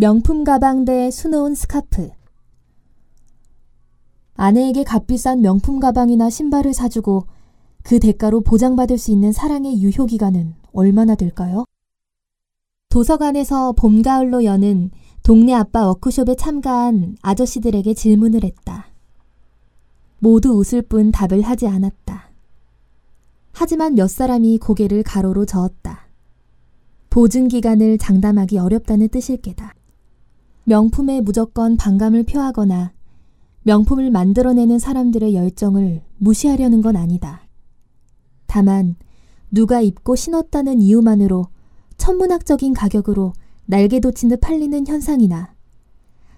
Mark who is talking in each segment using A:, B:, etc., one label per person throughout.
A: 명품 가방 대 수놓은 스카프. 아내에게 값비싼 명품 가방이나 신발을 사주고 그 대가로 보장받을 수 있는 사랑의 유효 기간은 얼마나 될까요? 도서관에서 봄, 가을로 여는 동네 아빠 워크숍에 참가한 아저씨들에게 질문을 했다. 모두 웃을 뿐 답을 하지 않았다. 하지만 몇 사람이 고개를 가로로 저었다. 보증 기간을 장담하기 어렵다는 뜻일 게다. 명품에 무조건 반감을 표하거나 명품을 만들어내는 사람들의 열정을 무시하려는 건 아니다. 다만 누가 입고 신었다는 이유만으로 천문학적인 가격으로 날개 돋친 듯 팔리는 현상이나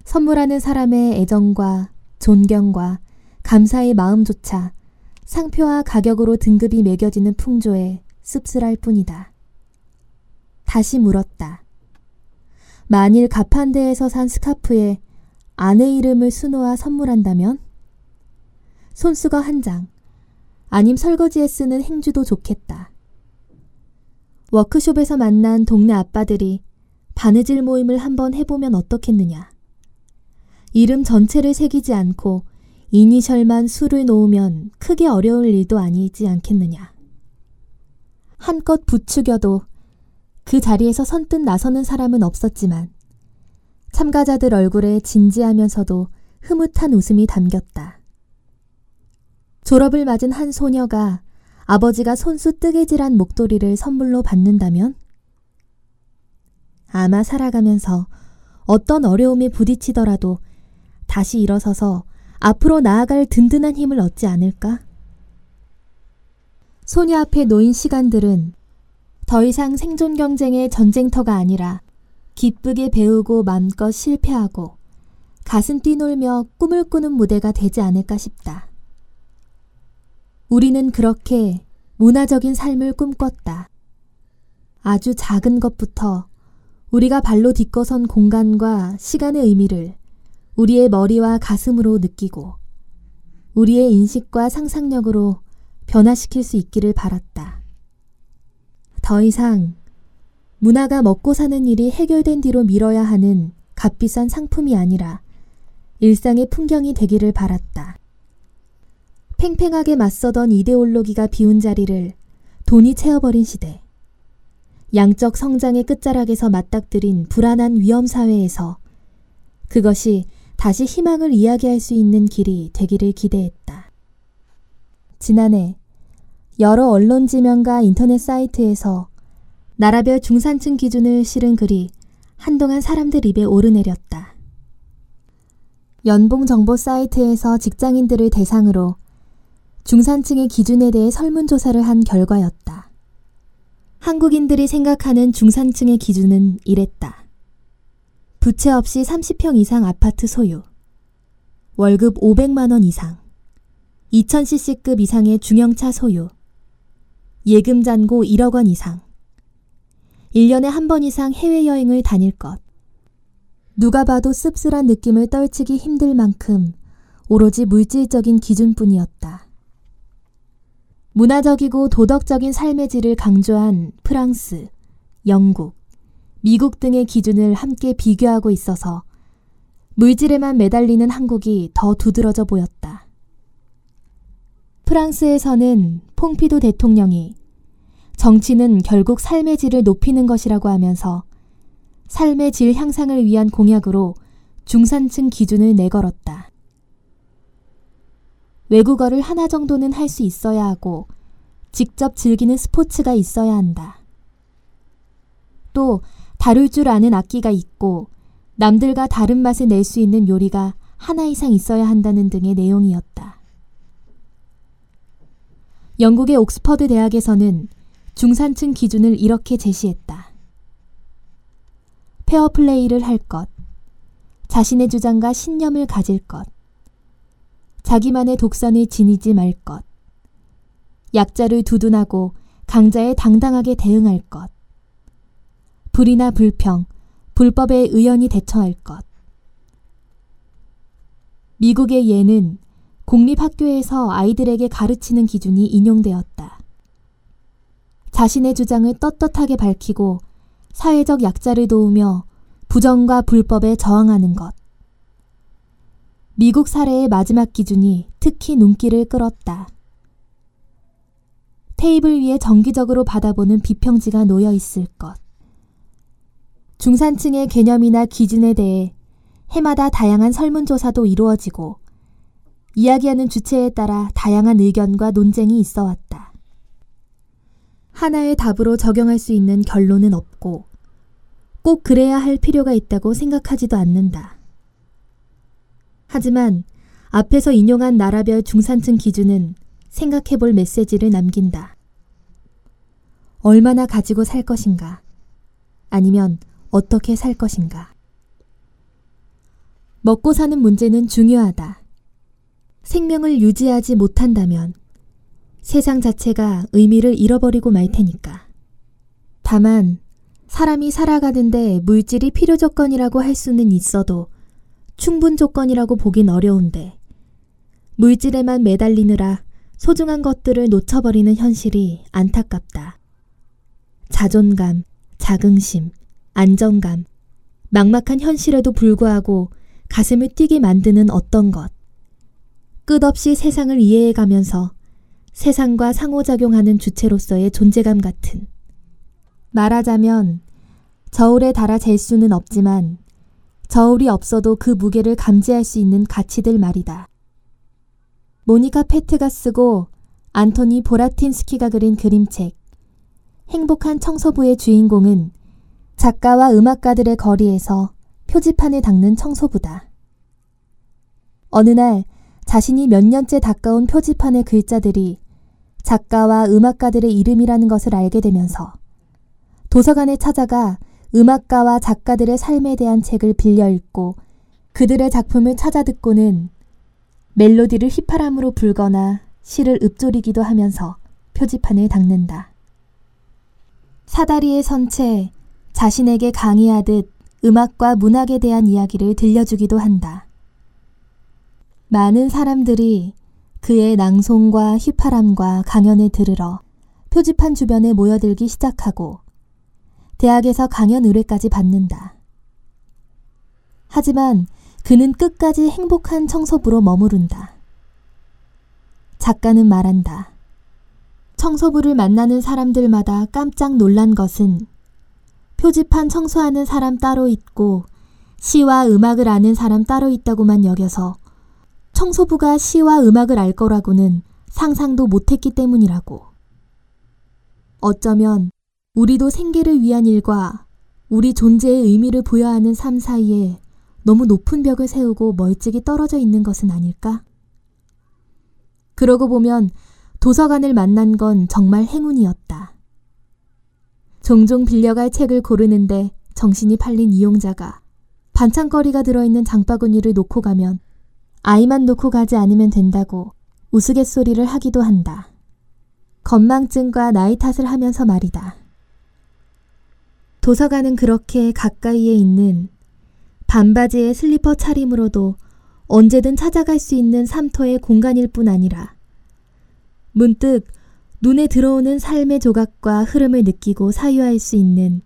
A: 선물하는 사람의 애정과 존경과 감사의 마음조차 상표와 가격으로 등급이 매겨지는 풍조에 씁쓸할 뿐이다. 다시 물었다. 만일 가판대에서 산 스카프에 아내 이름을 수놓아 선물한다면? 손수거 한 장, 아님 설거지에 쓰는 행주도 좋겠다. 워크숍에서 만난 동네 아빠들이 바느질 모임을 한번 해보면 어떻겠느냐. 이름 전체를 새기지 않고 이니셜만 수를 놓으면 크게 어려울 일도 아니지 않겠느냐. 한껏 부추겨도 그 자리에서 선뜻 나서는 사람은 없었지만 참가자들 얼굴에 진지하면서도 흐뭇한 웃음이 담겼다. 졸업을 맞은 한 소녀가 아버지가 손수 뜨개질한 목도리를 선물로 받는다면? 아마 살아가면서 어떤 어려움에 부딪히더라도 다시 일어서서 앞으로 나아갈 든든한 힘을 얻지 않을까? 소녀 앞에 놓인 시간들은 더 이상 생존 경쟁의 전쟁터가 아니라 기쁘게 배우고 맘껏 실패하고 가슴 뛰놀며 꿈을 꾸는 무대가 되지 않을까 싶다. 우리는 그렇게 문화적인 삶을 꿈꿨다. 아주 작은 것부터 우리가 발로 딛고선 공간과 시간의 의미를 우리의 머리와 가슴으로 느끼고 우리의 인식과 상상력으로 변화시킬 수 있기를 바랐다. 더 이상 문화가 먹고 사는 일이 해결된 뒤로 미뤄야 하는 값비싼 상품이 아니라 일상의 풍경이 되기를 바랐다. 팽팽하게 맞서던 이데올로기가 비운 자리를 돈이 채워버린 시대. 양적 성장의 끝자락에서 맞닥뜨린 불안한 위험 사회에서 그것이 다시 희망을 이야기할 수 있는 길이 되기를 기대했다. 지난해 여러 언론 지명과 인터넷 사이트에서 나라별 중산층 기준을 실은 글이 한동안 사람들 입에 오르내렸다. 연봉 정보 사이트에서 직장인들을 대상으로 중산층의 기준에 대해 설문조사를 한 결과였다. 한국인들이 생각하는 중산층의 기준은 이랬다. 부채 없이 30평 이상 아파트 소유, 월급 500만원 이상, 2000cc급 이상의 중형차 소유, 예금 잔고 1억 원 이상. 1년에 한 번 이상 해외여행을 다닐 것. 누가 봐도 씁쓸한 느낌을 떨치기 힘들 만큼 오로지 물질적인 기준뿐이었다. 문화적이고 도덕적인 삶의 질을 강조한 프랑스, 영국, 미국 등의 기준을 함께 비교하고 있어서 물질에만 매달리는 한국이 더 두드러져 보였다. 프랑스에서는 퐁피도 대통령이 정치는 결국 삶의 질을 높이는 것이라고 하면서 삶의 질 향상을 위한 공약으로 중산층 기준을 내걸었다. 외국어를 하나 정도는 할 수 있어야 하고 직접 즐기는 스포츠가 있어야 한다. 또 다룰 줄 아는 악기가 있고 남들과 다른 맛을 낼 수 있는 요리가 하나 이상 있어야 한다는 등의 내용이었다. 영국의 옥스퍼드 대학에서는 중산층 기준을 이렇게 제시했다. 페어플레이를 할 것, 자신의 주장과 신념을 가질 것, 자기만의 독선을 지니지 말 것, 약자를 두둔하고 강자에 당당하게 대응할 것, 불이나 불평, 불법에 의연히 대처할 것. 미국의 예는 공립학교에서 아이들에게 가르치는 기준이 인용되었다. 자신의 주장을 떳떳하게 밝히고 사회적 약자를 도우며 부정과 불법에 저항하는 것. 미국 사례의 마지막 기준이 특히 눈길을 끌었다. 테이블 위에 정기적으로 받아보는 비평지가 놓여 있을 것. 중산층의 개념이나 기준에 대해 해마다 다양한 설문조사도 이루어지고 이야기하는 주체에 따라 다양한 의견과 논쟁이 있어 왔다. 하나의 답으로 적용할 수 있는 결론은 없고 꼭 그래야 할 필요가 있다고 생각하지도 않는다. 하지만 앞에서 인용한 나라별 중산층 기준은 생각해 볼 메시지를 남긴다. 얼마나 가지고 살 것인가? 아니면 어떻게 살 것인가? 먹고 사는 문제는 중요하다. 생명을 유지하지 못한다면 세상 자체가 의미를 잃어버리고 말 테니까. 다만 사람이 살아가는데 물질이 필요 조건이라고 할 수는 있어도 충분 조건이라고 보긴 어려운데 물질에만 매달리느라 소중한 것들을 놓쳐버리는 현실이 안타깝다. 자존감, 자긍심, 안정감, 막막한 현실에도 불구하고 가슴을 뛰게 만드는 어떤 것. 끝없이 세상을 이해해 가면서 세상과 상호작용하는 주체로서의 존재감 같은. 말하자면 저울에 달아 잴 수는 없지만 저울이 없어도 그 무게를 감지할 수 있는 가치들 말이다. 모니카 페트가 쓰고 안토니 보라틴스키가 그린 그림책 행복한 청소부의 주인공은 작가와 음악가들의 거리에서 표지판을 닦는 청소부다. 어느 날 자신이 몇 년째 닦아온 표지판의 글자들이 작가와 음악가들의 이름이라는 것을 알게 되면서 도서관에 찾아가 음악가와 작가들의 삶에 대한 책을 빌려 읽고 그들의 작품을 찾아 듣고는 멜로디를 휘파람으로 불거나 시를 읊조리기도 하면서 표지판을 닦는다. 사다리에 선 채 자신에게 강의하듯 음악과 문학에 대한 이야기를 들려주기도 한다. 많은 사람들이 그의 낭송과 휘파람과 강연을 들으러 표지판 주변에 모여들기 시작하고 대학에서 강연 의뢰까지 받는다. 하지만 그는 끝까지 행복한 청소부로 머무른다. 작가는 말한다. 청소부를 만나는 사람들마다 깜짝 놀란 것은 표지판 청소하는 사람 따로 있고 시와 음악을 아는 사람 따로 있다고만 여겨서 청소부가 시와 음악을 알 거라고는 상상도 못했기 때문이라고. 어쩌면 우리도 생계를 위한 일과 우리 존재의 의미를 부여하는 삶 사이에 너무 높은 벽을 세우고 멀찍이 떨어져 있는 것은 아닐까? 그러고 보면 도서관을 만난 건 정말 행운이었다. 종종 빌려갈 책을 고르는데 정신이 팔린 이용자가 반찬거리가 들어있는 장바구니를 놓고 가면 아이만 놓고 가지 않으면 된다고 우스갯소리를 하기도 한다. 건망증과 나이 탓을 하면서 말이다. 도서관은 그렇게 가까이에 있는 반바지에 슬리퍼 차림으로도 언제든 찾아갈 수 있는 삼터의 공간일 뿐 아니라 문득 눈에 들어오는 삶의 조각과 흐름을 느끼고 사유할 수 있는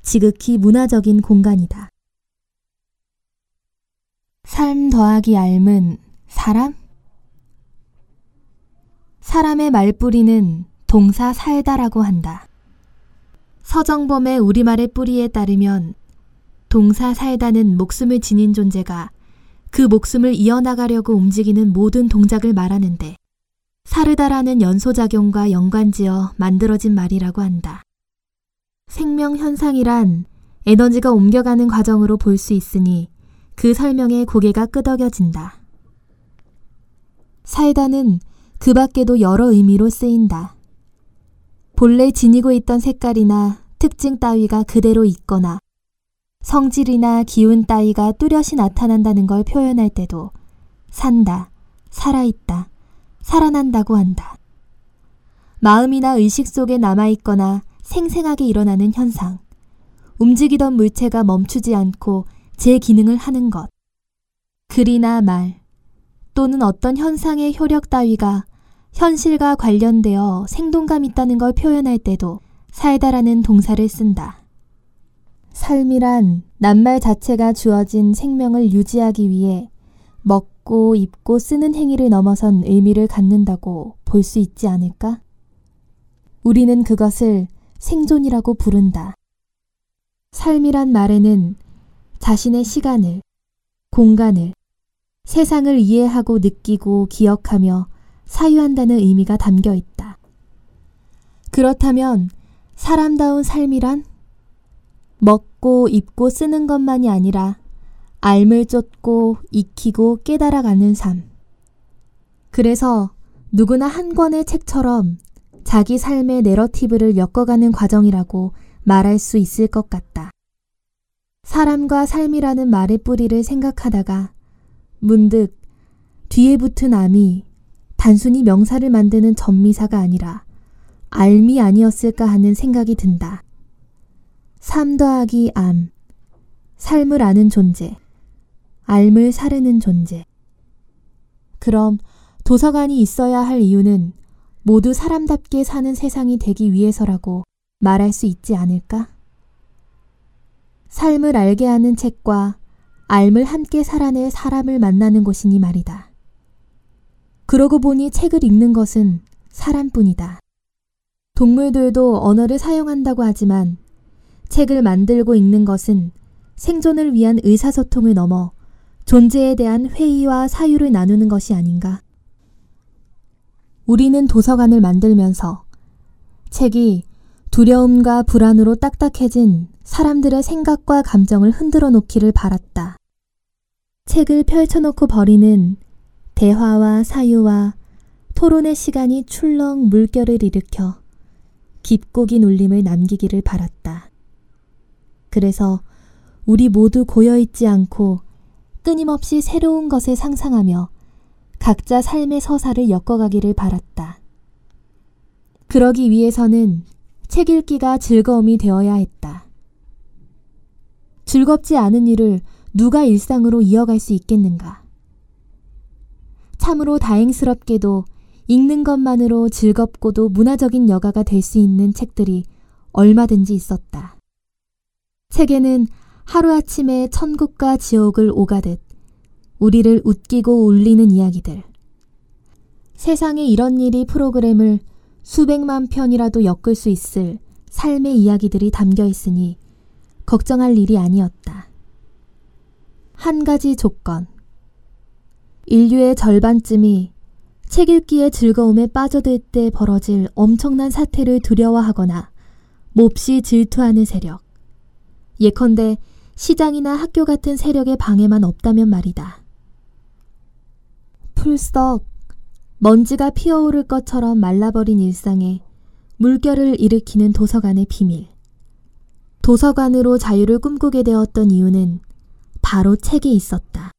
A: 지극히 문화적인 공간이다. 삶 더하기 닮은 사람? 사람의 말뿌리는 동사 살다라고 한다. 서정범의 우리말의 뿌리에 따르면 동사 살다는 목숨을 지닌 존재가 그 목숨을 이어나가려고 움직이는 모든 동작을 말하는데 사르다라는 연소작용과 연관지어 만들어진 말이라고 한다. 생명 현상이란 에너지가 옮겨가는 과정으로 볼 수 있으니 그 설명에 고개가 끄덕여진다. 살다는 그 밖에도 여러 의미로 쓰인다. 본래 지니고 있던 색깔이나 특징 따위가 그대로 있거나 성질이나 기운 따위가 뚜렷이 나타난다는 걸 표현할 때도 산다, 살아있다, 살아난다고 한다. 마음이나 의식 속에 남아있거나 생생하게 일어나는 현상, 움직이던 물체가 멈추지 않고 제 기능을 하는 것, 글이나 말, 또는 어떤 현상의 효력 따위가 현실과 관련되어 생동감 있다는 걸 표현할 때도 살다라는 동사를 쓴다. 삶이란 낱말 자체가 주어진 생명을 유지하기 위해 먹고 입고 쓰는 행위를 넘어선 의미를 갖는다고 볼 수 있지 않을까? 우리는 그것을 생존이라고 부른다. 삶이란 말에는 자신의 시간을, 공간을, 세상을 이해하고 느끼고 기억하며 사유한다는 의미가 담겨 있다. 그렇다면 사람다운 삶이란 먹고 입고 쓰는 것만이 아니라 알을 쫓고 익히고 깨달아가는 삶. 그래서 누구나 한 권의 책처럼 자기 삶의 내러티브를 엮어가는 과정이라고 말할 수 있을 것 같다. 사람과 삶이라는 말의 뿌리를 생각하다가 문득 뒤에 붙은 암이 단순히 명사를 만드는 전미사가 아니라 알미 아니었을까 하는 생각이 든다. 삶 더하기 암, 삶을 아는 존재, 알을 사르는 존재. 그럼 도서관이 있어야 할 이유는 모두 사람답게 사는 세상이 되기 위해서라고 말할 수 있지 않을까? 삶을 알게 하는 책과 알을 함께 살아낼 사람을 만나는 곳이니 말이다. 그러고 보니 책을 읽는 것은 사람뿐이다. 동물들도 언어를 사용한다고 하지만 책을 만들고 읽는 것은 생존을 위한 의사소통을 넘어 존재에 대한 회의와 사유를 나누는 것이 아닌가. 우리는 도서관을 만들면서 책이 두려움과 불안으로 딱딱해진 사람들의 생각과 감정을 흔들어 놓기를 바랐다. 책을 펼쳐놓고 버리는 대화와 사유와 토론의 시간이 출렁 물결을 일으켜 깊고 긴 울림을 남기기를 바랐다. 그래서 우리 모두 고여있지 않고 끊임없이 새로운 것을 상상하며 각자 삶의 서사를 엮어가기를 바랐다. 그러기 위해서는 책 읽기가 즐거움이 되어야 했다. 즐겁지 않은 일을 누가 일상으로 이어갈 수 있겠는가? 참으로 다행스럽게도 읽는 것만으로 즐겁고도 문화적인 여가가 될 수 있는 책들이 얼마든지 있었다. 책에는 하루아침에 천국과 지옥을 오가듯 우리를 웃기고 울리는 이야기들. 세상에 이런 일이 프로그램을 수백만 편이라도 엮을 수 있을 삶의 이야기들이 담겨 있으니 걱정할 일이 아니었다. 한 가지 조건. 인류의 절반쯤이 책 읽기의 즐거움에 빠져들 때 벌어질 엄청난 사태를 두려워하거나 몹시 질투하는 세력. 예컨대 시장이나 학교 같은 세력의 방해만 없다면 말이다. 풀썩 먼지가 피어오를 것처럼 말라버린 일상에 물결을 일으키는 도서관의 비밀. 도서관으로 자유를 꿈꾸게 되었던 이유는 바로 책에 있었다.